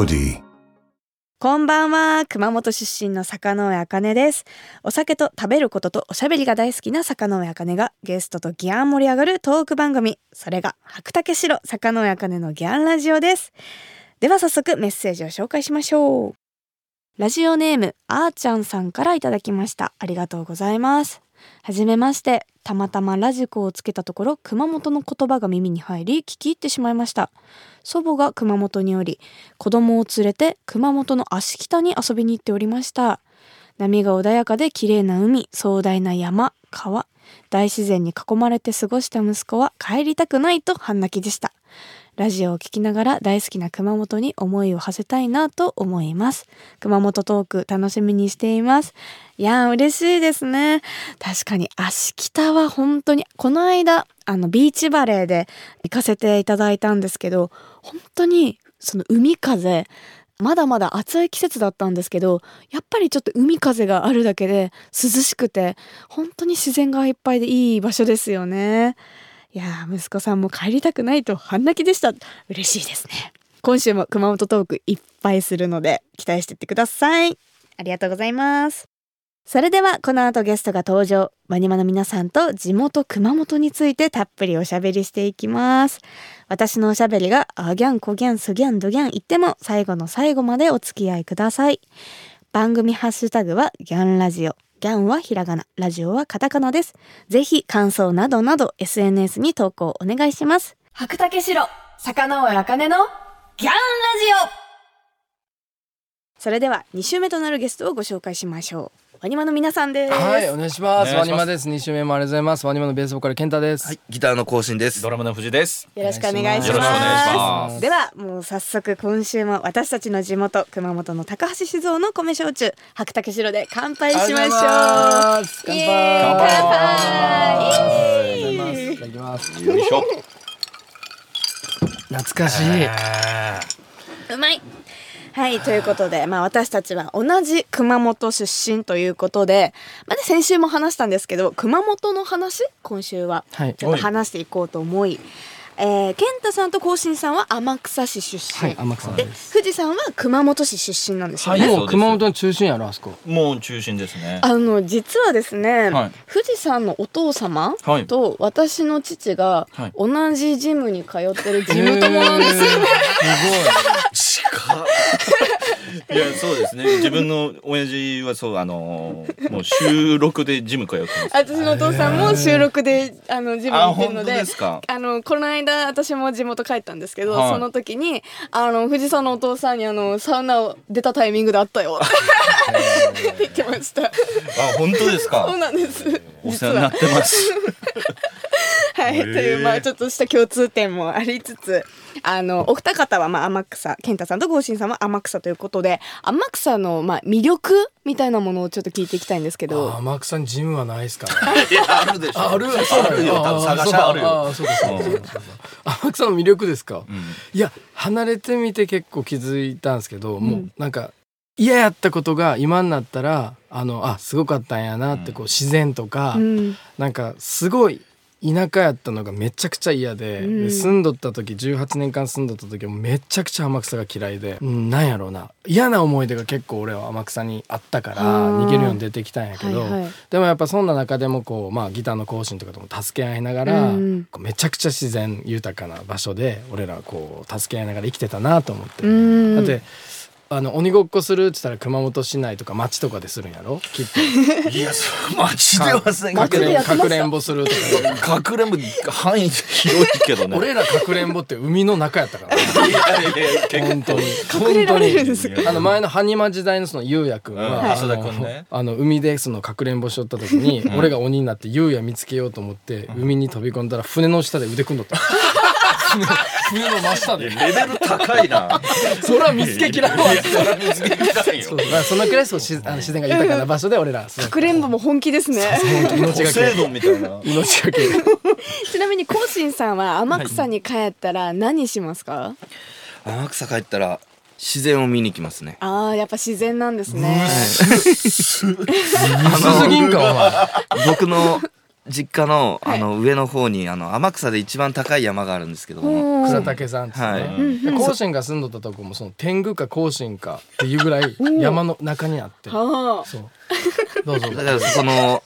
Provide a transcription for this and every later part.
melody. こんばんは。熊本出身の坂上茜です。お酒と食べることとおしゃべりが大好きな坂上茜がゲストとギャン盛り上がるトーク番組。それが白竹城坂上茜のギャンラジオです。では早速メッセージを紹介しましょう。ラジオネームあーちゃんさんからいただきました。ありがとうございます。はじめまして。たまたまラジコをつけたところ熊本の言葉が耳に入り聞き入ってしまいました。祖母が熊本におり子供を連れて熊本の芦北に遊びに行っておりました。波が穏やかで綺麗な海壮大な山川大自然に囲まれて過ごした息子は帰りたくないと半泣きでした。ラジオを聞きながら大好きな熊本に思いを馳せたいなと思います。熊本トーク楽しみにしています。いやー嬉しいですね。確かに芦北は本当にこの間あのビーチバレーで行かせていただいたんですけど本当にその海風まだまだ暑い季節だったんですけどやっぱりちょっと海風があるだけで涼しくて本当に自然がいっぱいでいい場所ですよね。いやー息子さんも帰りたくないと半泣きでした。嬉しいですね。今週も熊本トークいっぱいするので期待していってください。ありがとうございます。それではこの後ゲストが登場ワニマの皆さんと地元熊本についてたっぷりおしゃべりしていきます私のおしゃべりがあギャンコギャンスギャンドギャン言っても最後の最後までお付き合いください番組ハッシュタグはギャンラジオギャンはひらがな、ラジオはカタカナです。ぜひ感想などなど SNS に投稿お願いします。白竹城、坂上茜のギャンラジオそれでは2週目となるゲストをご紹介しましょう。ワニマの皆さんです。はい、お願いします。ワニマです。二週目もありがとうございます。ワニマのベースボーカル健太です。はい、ギターの更新です。ドラムの藤です。よろしくお願いします。よろしくお願いしますではもう早速今週も私たちの地元熊本の高橋酒造の米焼酎白竹城で乾杯しましょう。乾杯イエーイ乾杯いただきます。よいしょ。懐かしい。うまいはいということで、まあ、私たちは同じ熊本出身ということで、まあね、先週も話したんですけど熊本の話今週ははいちょっと話していこうと思い、えー、健太さんと甲信さんは天草市出身、はい、天草で。富士山は熊本市出身なんですよね。はいもう熊本の中心やろ、あそこ。もう中心ですね。あの実はですね、はい富士山のお父様はいと私の父がはい同じジムに通ってるジム友なんですよね。近っ。い や、そうですね。自分の親父はそう、あのーもう収録でジム通ってます。私のお父さんも収録であのジム行ってるので。ですか？あのこの間私も地元帰ったんですけど、はいその時にあの富士山のお父さんにあのサウナを出たタイミングであったよって言ってました。あ、本当ですそうか。なんです。お世話になってます。はい、というまあちょっとした共通点もありつつあのお二方はまあ天草健太さんと郷信さんは天草ということで天草のまあ魅力みたいなものをちょっと聞いていきたいんですけど。天草にジムはないですか。いや、あるでしょ。あるあるよ。多分探しあるよ。あそうかそう天草の魅力ですか？うん。いや離れてみて結構気づいたんですけど、もうなんか嫌やったことが今になったらあのあすごかったんやなってこう自然とか、うん。なんかすごい田舎やったのがめちゃくちゃ嫌で,で、うん。住んどった時18年間住んどった時もめちゃくちゃ天草が嫌いで、うん、なんやろうな。嫌な思い出が結構俺は天草にあったから逃げるように出てきたんやけど、はいはい。でもやっぱそんな中でもこう、まあ、ギターの更新とかとも助け合いながら、うん。めちゃくちゃ自然豊かな場所で俺らこう助け合いながら生きてたなと思って。うん。だってあの鬼ごっこするって言ったら熊本市内とか町とかでするんやろ？きっと。いや、そう、街ではせんかくれんでやってましたかくれんぼするとかかくれんぼ範囲広いけどね。俺らかくれんぼって海の中やったから。ね いやいやいや結構。本当に。隠れられるん。ですかあの前のハニマ時代のそのゆうやくんうん。は、あ浅田の君ね。あの海でそのかくれんぼしとった時に、俺が鬼になってゆうや見つけようと思って、海に飛び込んだら船の下で腕組んどった船船の真下でレベル高いな。それは見つけきらんわ。いやそれは見つけきらんよ。まあそのくらいそうしあの自然が豊かな場所で俺らかくれんぼも本気ですね。命がけ。みたいな。命がけ。ちなみに甲信さんは天草に帰ったら何しますか、天草帰ったら自然を見に行きますね。ああやっぱ自然なんですね。僕の実家のはい。あの上の方にあの天草で一番高い山があるんですけども、草竹さんってね、はい。甲信が住んどったとこもその天狗か甲信かっていうぐらい山の中にあって。はあ。そう。どうぞだからそこの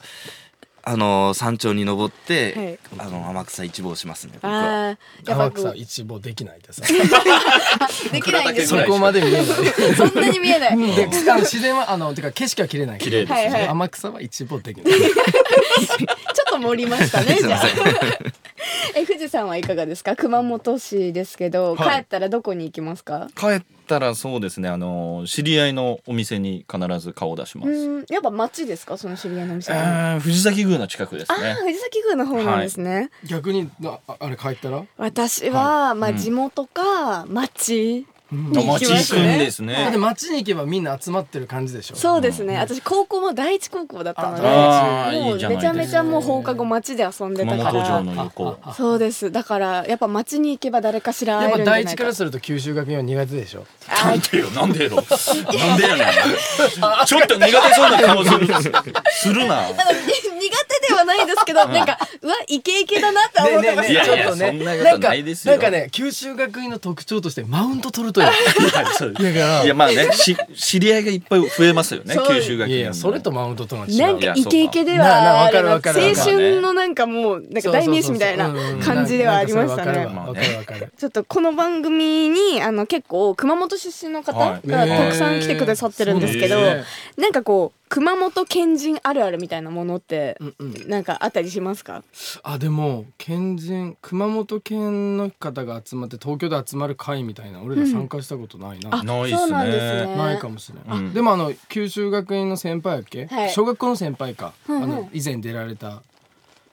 あの山頂に登って、はい。あの天草一望しますね天草一望できないでさ できないんですそねこまで見えない。そんなに見えない。で自然はあのてか景色は綺麗ない綺麗ですね。はいはい天草は一望できない。ち ょ盛りましたね じゃあ。え富士山はいかがですか？熊本市ですけど、はい。帰ったらどこに行きますか？帰ったらそうですねあの知り合いのお店に必ず顔を出します、うんやっぱ町ですか？その知り合いのお店藤崎宮の近くですね。藤崎宮の方なんですね、逆にああれ帰ったら、私は、まあうん。地元か町、うん。に行くんですね。だって街に行けばみんな集まってる感じでしょ。そうですね、私高校も第一高校だったのでもいうめちゃめちゃもう放課後街で遊んでた熊本城からの横。あそうです。だからやっぱ街に行けば誰かしらやっぱ会えるんじゃないか。第一からすると九州学院は苦手でしょ。あなんでよなんでよ。なんでやねん。ちょっと苦手そうな顔する。するな。苦手ではないんですけどなんかうわイケイケだなって思ってましたちょっとねそんなことないですよ。なんかね九州学院の特徴としてマウント取るとよ そうだからいやまあねし知り合いがいっぱい増えますよねそう。九州学院いやいやそれとマウントとの違う。なんかイケイケではなあなあわかるわかるわかる青春のなんかもうなんか代名詞みたいな感じではありましたね。わかるわ。わかるちょっとこの番組にあの結構熊本出身の方はい。がたくさん来てくださってるんですけど、そうですね。なんかこう熊本県人あるあるみたいなものってうんうん。なんかあったりしますか？あでも県人熊本県の方が集まって東京で集まる会みたいな俺ら参加したことないな、あ、ないっすね。そうなんですね。ないかもしれない、うん。でもあの九州学院の先輩やっけ、はい。小学校の先輩か、うんうんあの以前出られた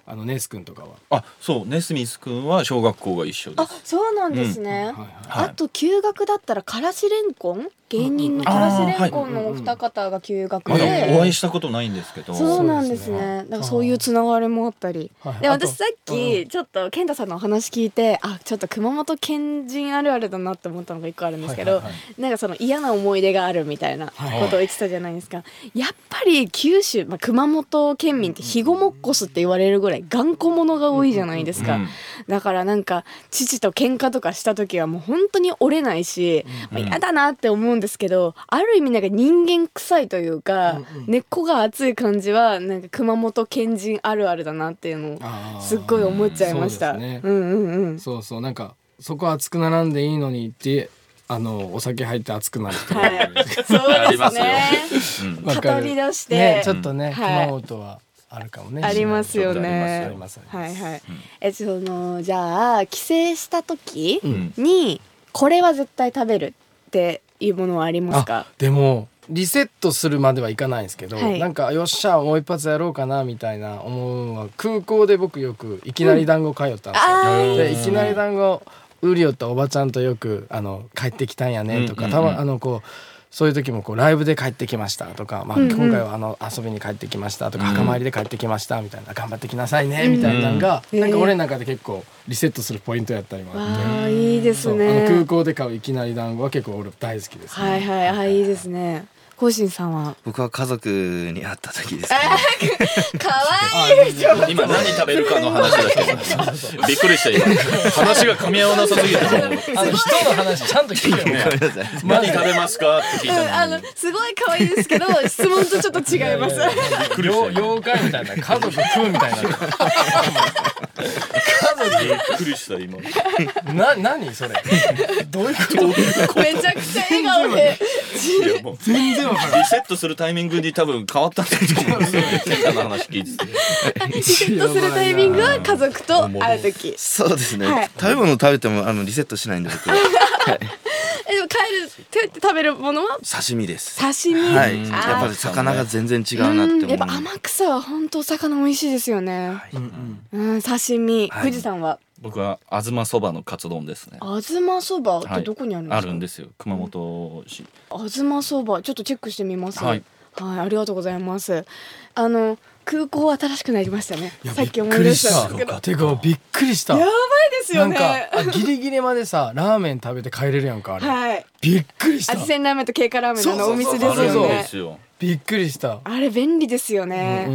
あのネス君とかは、あそうネスミス君は小学校が一緒であ、すそうなんですね。はいはい。はい。あと休学だったらからしれんこん？芸人のからしれん。こんのお二方が休学まだで、お会いしたことないんですけど。そうなんですね。ね。だからそういうつながりもあったり。で私さっきちょっと健太さんのお話聞いてあちょっと熊本県人あるあるだなって思ったのが一個あるんですけど、はいはいはなんかその嫌な思い出があるみたいなことを言ってたじゃないですか、やっぱり九州、まあ、熊本県民ってひごもっこすって言われるぐらい頑固者が多いじゃないですか、うんだからなんか父と喧嘩とかした時はもう本当に折れないし、まあ、嫌だなって思うんですけどある意味なんか人間臭いというか、うんうん。根っこが熱い感じはなんか熊本県人あるあるだなっていうのをすっごい思っちゃいました。そうですね。うんうんうん。そうそう。なんかそこ熱くならんでいいのにってあのお酒入って熱くなる人。がはそうありますよ。ですね。語り出して。ねちょっとね、はい。熊本はあるかもね。ありますよあねり。ますありますはいはい。えそのじゃあ帰省した時うん。にこれは絶対食べるっていうものはありますか？あ？でもリセットするまではいかないんですけど、はい。なんかよっしゃもう一発やろうかなみたいな思うのは空港で僕よくいきなり団子通ったんですよ、あー。でいきなり団子売りよったおばちゃんとよくあの帰ってきたんやねとか、うんうんうん。たまあのこうそういう時もこうライブで帰ってきましたとか、まあ、今回はあの遊びに帰ってきましたとか、うん。墓参りで帰ってきましたみたいな頑張ってきなさいねみたいなのが、うん。なんか俺の中で結構リセットするポイントやったりもあって。いいですそうあの空ね。港で買ういきなり団子は結構俺大好きです、ね、はいはい。はいいいですね。コウシンさんは？僕は家族に会った時ですね。可愛い今何食べるかの話だけどびっくりした今話が噛み合わなさすぎてもうあの人の話ちゃんと聞けよ。ごめんなさい。何食べますかって聞いたあのすごい可愛いですけど質問とちょっと違います。妖妖怪みたいな家族食うみたいな。びっくりした今 な何それ。どういうこと？めちゃくちゃ笑顔で。全然 リセットするタイミングに多分変わったんだと思うんですよね健太の話聞いててリセットするタイミングは家族と会う時。そうですね。はい食べ物食べてもあのリセットしないんで僕は。えでも帰るって食べるものは？刺身です。刺身。はい。うんやっぱり魚が全然違うなって思う。うんやっぱ天草は本当お魚美味しいですよね。ん。うんうん。うん刺身。はい富士山は僕は東そばのカツ丼ですねあずまそばってどこにあるんですか？あるんですよ熊本市あずまそばちょっとチェックしてみます。はい。はいありがとうございます。あの空港新しくなりましたねい。やさっき思い出したんですけど。びっくりてかびっくりした。やばいですよなんかね。あギリギリまでさラーメン食べて帰れるやんかあれ。はい。びっくりした。味仙ラーメンと経過ラーメンのお店ですそうそうそうよねあるんで。すよびっくりした。あれ便利ですよね、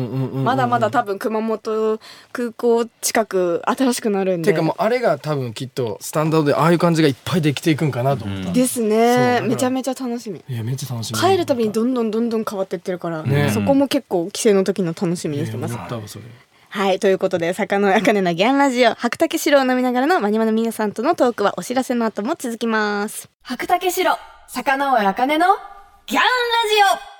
まだまだ多分熊本空港近く新しくなるんで。てかもうあれが多分きっとスタンダードでああいう感じがいっぱいできていくんかなと思った、うんですね。めちゃめちゃ楽しみ。いやめっちゃ楽しみ。帰るたびにどんどんどんどん変わってってるから、ね。そこも結構帰省の時の楽しみにしてます。いや思ったわそれはい。ということで、坂野茜のギャンラジオ、白竹城を飲みながらのマニマの皆さんとのトークはお知らせの後も続きます。白竹城、坂野茜のギャンラジオ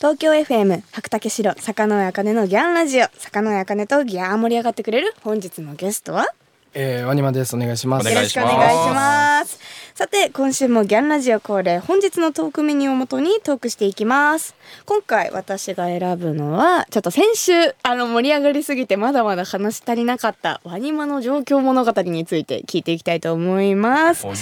東京 FM 白竹城坂野茜のギャンラジオ坂野茜とギャー盛り上がってくれる本日のゲストは？えー、ワニマです。お願いします。よろしくお願いします。さて今週もギャンラジオ恒例本日のトークメニューをもとにトークしていきます。今回私が選ぶのはちょっと先週あの盛り上がりすぎてまだまだ話し足りなかったワニマの状況物語について聞いていきたいと思います。はい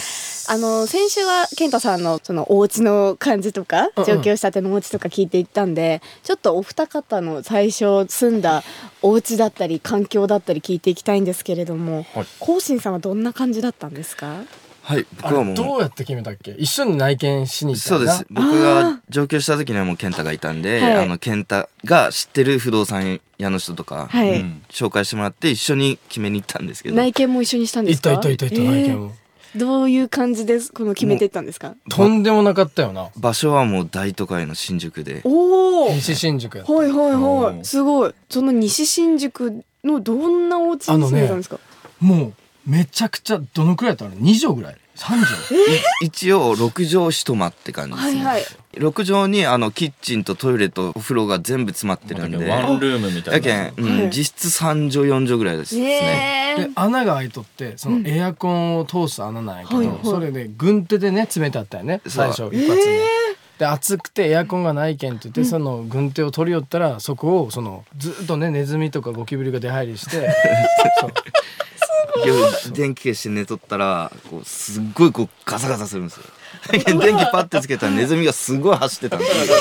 あの先週は健太さんのそのお家の感じとかうんうん。上京したてのお家とか聞いていったんでちょっとお二方の最初住んだお家だったり環境だったり聞いていきたいんですけれどもはい。こうしんさんはどんな感じだったんですか？はいあ僕はもう。どうやって決めたっけ？一緒に内見しに行ったそうです。僕が上京した時にはもう健太がいたんで、はい。あの健太が知ってる不動産屋の人とか、はい、うん。紹介してもらって一緒に決めに行ったんですけど。内見も一緒にしたんですか？行った行った行った行った内見も、えーどういう感じですこの決めていったんですか？とんでもなかったよな。場所はもう大都会の新宿で。おお西新宿やった。はいはいはうん。いすごい。その西新宿のどんなお家に住んでたんですか、もうめちゃくちゃどのくらいだったの2畳ぐらい3畳い一応6畳一間って感じですね、はいはい。6畳にあのキッチンとトイレとお風呂が全部詰まってるんで。ワンルームみたいな。やけん、うんはい。実質3畳4畳ぐらいですね。ねえで穴が開いとってそのエアコンを通す穴なんやけど、はいはい。それで軍手でね詰めてあったよね最初一発目、で暑くてエアコンがないけんって言って、その軍手を取り寄ったらそこをそのずっとねネズミとかゴキブリが出入りして そう夜電気消して寝とったらこうすっごいこうガサガサするんですよ。電気パッてつけたらネズミがすごい走ってたんですよ。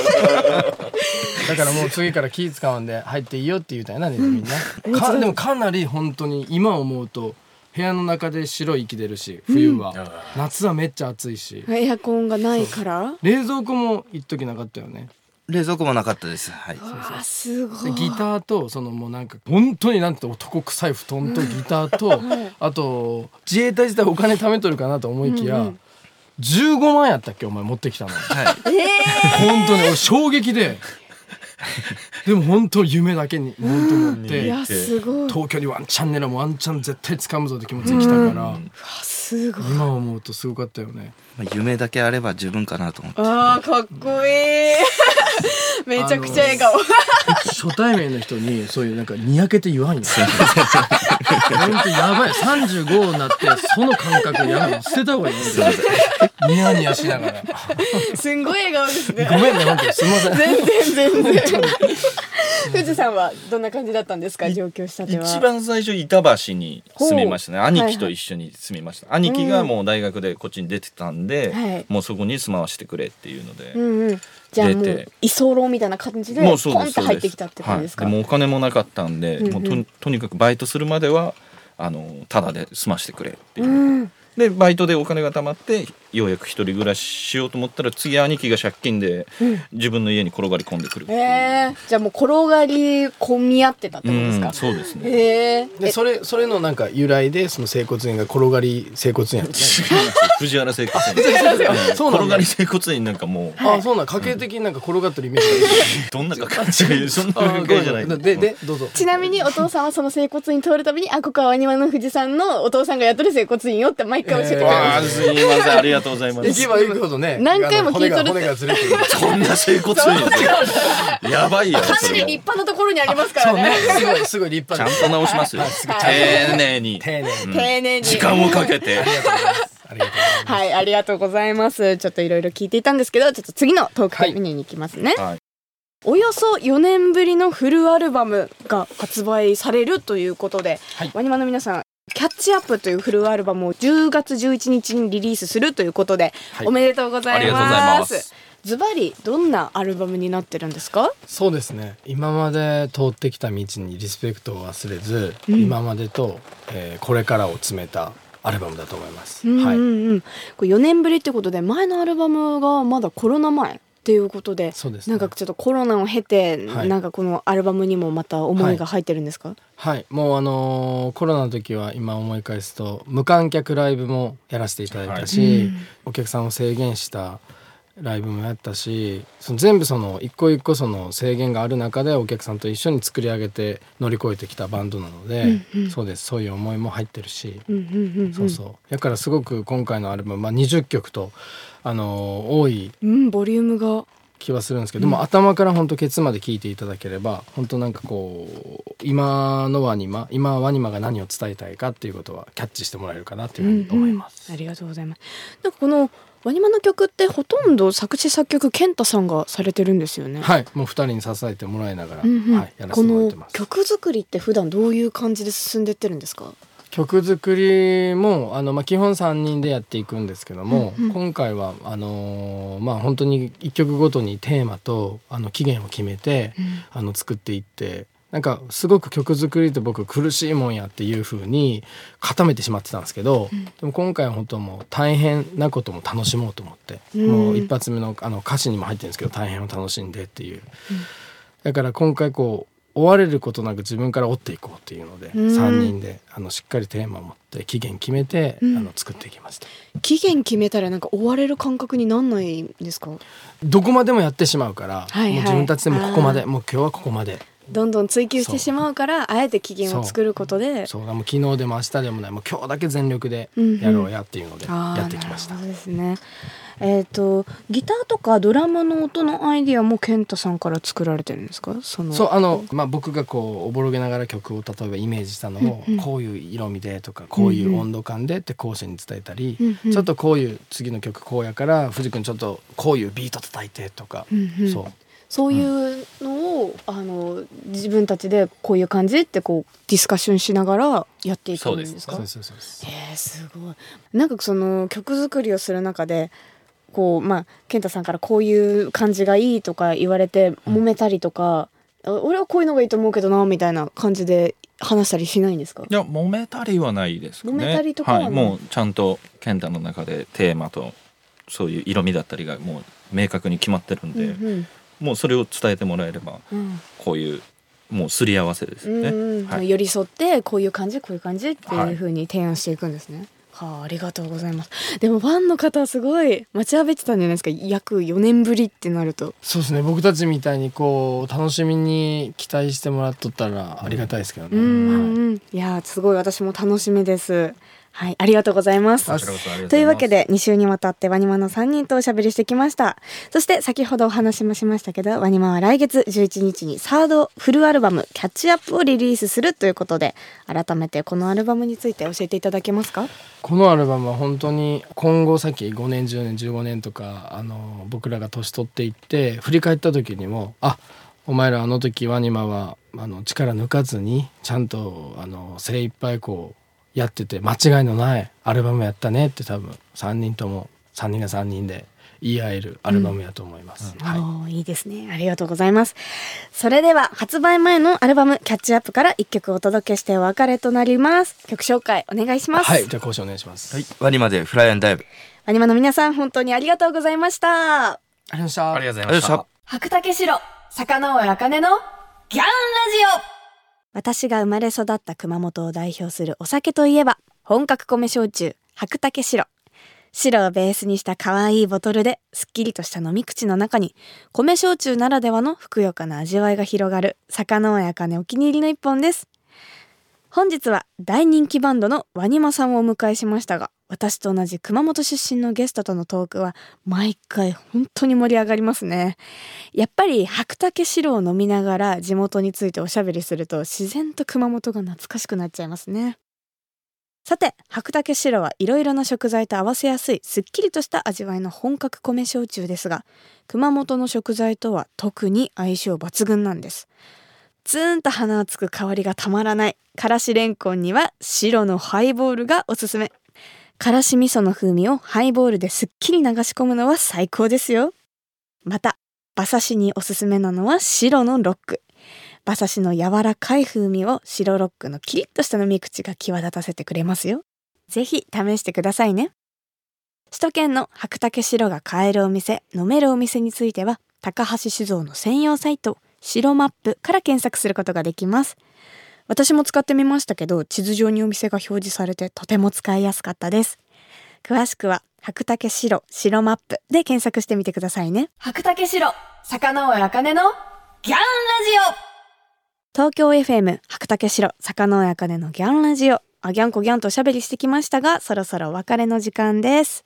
だからもう次から気使わんで入っていいよって言うたんやなネズミにな、かでもかなり本当に今思うと部屋の中で白い息出るし冬は、夏はめっちゃ暑いし。エアコンがないから。冷蔵庫も一時なかったよね冷蔵庫もなかったです。はい。あすごい。でギターとそのもうなんか本当になんて男臭い布団とギターと あと自衛隊自体お金貯めとるかなと思いきや、うんうん。15万やったっけお前持ってきたの。はい。本当に俺衝撃で。でも本当夢だけに本当持って。いやすごい。東京にワンチャンネルもワンチャン絶対掴むぞって気持ちで来たから、あすごい。今思うとすごかったよね。まあ夢だけあれば十分かなと思って。あーかっこいい。めちゃくちゃ笑顔。初対面の人にそういうなんかにやけて言わんよ。本当やばい。35になってその感覚やめろ。捨てた方がいい。よニヤニヤしながら。すんごい笑顔ですね。ごめんね本当に。すみません。全然全然富士さんはどんな感じだったんですか？上京したては。一番最初板橋に住みましたね。兄貴と一緒に住みました、兄貴がもう大学でこっちに出てたんで、はい。もうそこに住まわしてくれっていうので、うんうん。じゃあも出うて。居候みたいな感じでポンって入ってきたって感じですか、はい、でもお金もなかったんで、うんうん。もうととにかくバイトするまではあのタダで済ましてくれっていう。う、ん。でバイトでお金が貯まってようやく一人暮らししようと思ったら次兄貴が借金で自分の家に転がり込んでくるう、えー、じゃあもう転がり込み合ってたってことですか？うん、そうですね。へえでそれそれのなんか由来でその整骨院が転がり整骨院藤原整骨院。そうなんだ。転がり整骨院なんかもうあそうなん家計的になんか転がってるイメージどんなか感じがそんながあ深いじゃないででどうぞ。ちなみにお父さんはその整骨院通るたびに「あここはワニワの富士山のお父さんがやってる整骨院よ」って毎回教えてくれます、すいません。ありがとうございます。行けば行くほどね何回も聞いとる。骨がずれてる。こんな整骨院やばいよかなり立派なところにありますからそうね。ねすごいすごい立ちゃん派と直しますよ。はい丁寧に。丁寧に。丁寧に。時間をかけて。はいありがとうございます。ちょっといろいろ聞いていたんですけどちょっと次のトークテーマに行きますね、はい。およそ4年ぶりのフルアルバムが発売されるということで、はい。ワニマの皆さんキャッチアップというフルアルバムを10月11日にリリースするということで、はい。おめでとうございありがとうございまます。すズバリどんなアルバムになってるんですか？そうですね。今まで通ってきた道にリスペクトを忘れず、うん。今までと、えーこれからを詰めたアルバムだと思います、うんうんはい。うんこれ4年ぶりってことで前のアルバムがまだコロナ前っっていうことでそうです、ね、なんかちょっとコロナを経て、はい。なんかこのアルバムにもまた思いが入ってるんですか、はい。もうあのーコロナの時は今思い返すと無観客ライブもやらせていただいたし、うん。お客さんを制限したライブもやったしその全部その一個一個その制限がある中でお客さんと一緒に作り上げて乗り越えてきたバンドなので、うんうん。そうです。そういう思いも入ってるし、うんうんうんうん。そうそう。だからすごく今回のアルバム、まあ、20曲と、あのー多いうんボリュームが。気はするんですけど、でも頭から本当ケツまで聞いていただければ本当なんかこう今のワニマ今ワニマが何を伝えたいかっていうことはキャッチしてもらえるかなっていうふうに思います。ありがとうございます。なんかこのワニマの曲ってほとんど作詞作曲健太さんがされてるんですよね、はい、もう二人に支えてもらいながら、うんうん。はい、やらせこのてもらってます。曲作りって普段どういう感じで進んでってるんですか？曲作りもあの、まあ、基本3人でやっていくんですけども、うんうん。今回はあのーまあ本当に1曲ごとにテーマとあの期限を決めて、あの作っていってなんかすごく曲作りって僕苦しいもんやっていう風に固めてしまってたんですけど、でも今回は本当もう大変なことも楽しもうと思って、うん。もう一発目のあの歌詞にも入ってるんですけど大変を楽しんでっていう、だから今回こう追われることなく自分から追っていこうっていうので、うん。3人であのしっかりテーマを持って期限決めて、うん。あの作っていきました。期限決めたらなんか追われる感覚になんないんですか？どこまでもやってしまうから、はいはい。もう自分たちでもここまでもう今日はここまでどんどん追求してしまうからあえて期限を作ることで。そう。もう昨日でも明日でもない。もう今日だけ全力でうんうん。やろうやっていうのでやってきました、なるほどですね。えっ、とギターとかドラムの音のアイディアも健太さんから作られてるんですか？その。そうあの、まあ、僕がこうおぼろげながら曲を例えばイメージしたのを、うんうん。こういう色味でとかこういう温度感でって後世に伝えたり、うんうん。ちょっとこういう次の曲こうやから藤君ちょっとこういうビート叩いてとか、うんうん。そうそういうのを、あの自分たちでこういう感じってこうディスカッションしながらやっていくんですか？そうですそえー、すごい。なんかその曲作りをする中でこうまあ健太さんからこういう感じがいいとか言われて揉めたりとか、あ俺はこういうのがいいと思うけどなみたいな感じで話したりしないんですか？いや揉めたりはないですかね。揉めたりとかははい、もうちゃんと健太の中でテーマとそういう色味だったりがもう明確に決まってるんで、うんうんもうそれを伝えてもらえればうんこういうもうすり合わせですよね、はい、寄り添ってこういう感じこういう感じってはいいうふうに提案していくんですね。はあ、ありがとうございます。でもファンの方はすごい待ちわびてたんじゃないですか。約4年ぶりってなると。そうですね僕たちみたいにこう楽しみに期待してもらっとったらありがたいですけどね、うんはいうん、いやーすごい私も楽しみです。はい、ありがとうございます。というわけで2週にわたってワニマの3人とおしゃべりしてきました。そして先ほどお話もしましたけどワニマは来月11日にサードフルアルバム「キャッチアップ」をリリースするということで改めてこのアルバムについて教えていただけますか？このアルバムは本当に今後先5年10年15年とかあの僕らが年取っていって振り返った時にもあお前らあの時ワニマはあの力抜かずにちゃんとあの精一杯こうやってて間違いのないアルバムやったねって多分3人とも3人が3人で言い合えるアルバムやと思います。はいおーいいですねありがとうございますそれでは発売前のアルバム「キャッチアップ」から1曲お届けしてお別れとなります曲紹介お願いします、はい、じゃあ講師お願いします。はい、ワニまでフライアンダイブ。ワニマの皆さん本当にありがとうございましたありがとうございました。ありがとうございありがとうございました。白竹城坂上茜のギャンラジオ私が生まれ育った熊本を代表するお酒といえば本格米焼酎白竹白。白をベースにした可愛いボトルですっきりとした飲み口の中に米焼酎ならではのふくよかな味わいが広がる坂上茜お気に入りの一本です。本日は大人気バンドのワニマさんをお迎えしましたが私と同じ熊本出身のゲストとのトークは毎回本当に盛り上がりますね。やっぱり白竹白を飲みながら地元についておしゃべりすると自然と熊本が懐かしくなっちゃいますね。さて白竹白はいろいろな食材と合わせやすいすっきりとした味わいの本格米焼酎ですが熊本の食材とは特に相性抜群なんです。ツーンと鼻をつく香りがたまらないからしれんこんには白のハイボールがおすすめ。からし味噌の風味をハイボールですっきり流し込むのは最高ですよ。また馬刺しにおすすめなのは白のロック。馬刺しの柔らかい風味を白ロックのキリッとした飲み口が際立たせてくれますよ。ぜひ試してくださいね。首都圏の白竹城が買えるお店、飲めるお店については、高橋酒造の専用サイト、白マップから検索することができます。私も使ってみましたけど、地図上にお店が表示されてとても使いやすかったです。詳しくは、白竹城白マップで検索してみてくださいね。白竹城、坂上茜のギャンラジオ東京 FM 白竹城坂上茜のギャンラジオあギャンコギャンとおしゃべりしてきましたがそろそろお別れの時間です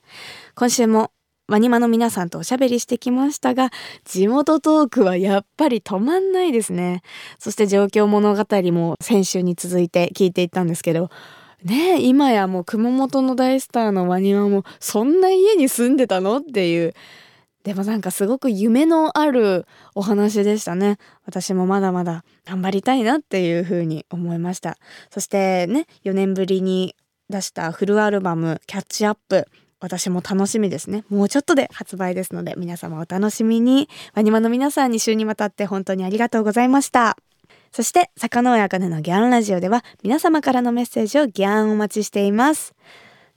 今週もワニマの皆さんとおしゃべりしてきましたが地元トークはやっぱり止まんないですねそして状況物語も先週に続いて聞いていったんですけどねえ今やもう熊本の大スターのワニマもそんな家に住んでたのっていうでもなんかすごく夢のあるお話でしたね。私もまだまだ頑張りたいなっていうふうに思いました。そしてね、4年ぶりに出したフルアルバムキャッチアップ。私も楽しみですね。もうちょっとで発売ですので皆様お楽しみに。ワニマの皆さんに週にわたって本当にありがとうございました。そして、坂上茜のギャンラジオでは皆様からのメッセージをギャンお待ちしています。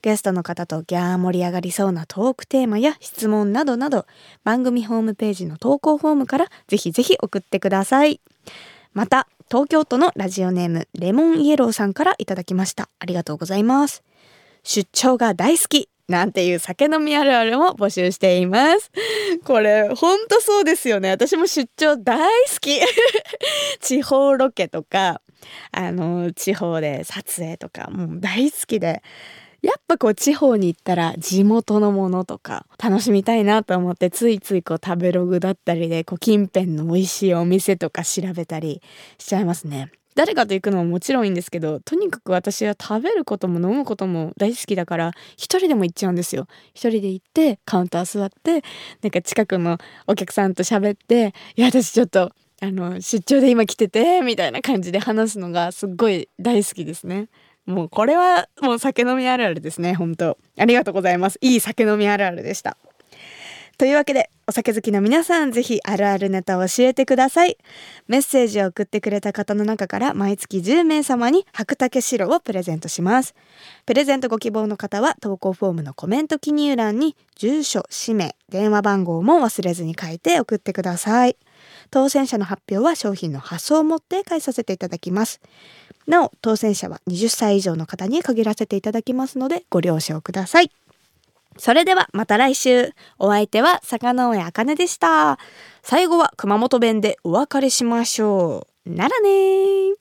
ゲストの方とギャー盛り上がりそうなトークテーマや質問などなど番組ホームページの投稿フォームからぜひぜひ送ってください。また、東京都のラジオネームレモンイエローさんからいただきました。ありがとうございます。出張が大好きなんていう酒飲みあるあるも募集しています。これ、ほんとそうですよね。私も出張大好き。地方ロケとか、あの、地方で撮影とか、もう大好きで。やっぱこう地方に行ったら地元のものとか楽しみたいなと思ってついついこう食べログだったりでこう近辺の美味しいお店とか調べたりしちゃいますね。誰かと行くのももちろんいいんですけどとにかく私は食べることも飲むことも大好きだから一人でも行っちゃうんですよ一人で行ってカウンター座ってなんか近くのお客さんと喋って「いや私ちょっとあの出張で今来てて」みたいな感じで話すのがすっごい大好きですね。もうこれはもう酒飲みあるあるですね、本当ありがとうございます。いい酒飲みあるあるでした。というわけで、お酒好きの皆さん、ぜひあるあるネタを教えてください。メッセージを送ってくれた方の中から毎月10名様に白竹白をプレゼントします。プレゼントご希望の方は投稿フォームのコメント記入欄に住所、氏名、電話番号も忘れずに書いて送ってください。当選者の発表は商品の発送をもって返させていただきます。なお、当選者は20歳以上の方に限らせていただきますので、ご了承ください。それではまた来週。お相手は坂上茜でした。最後は熊本弁でお別れしましょう。ならねー。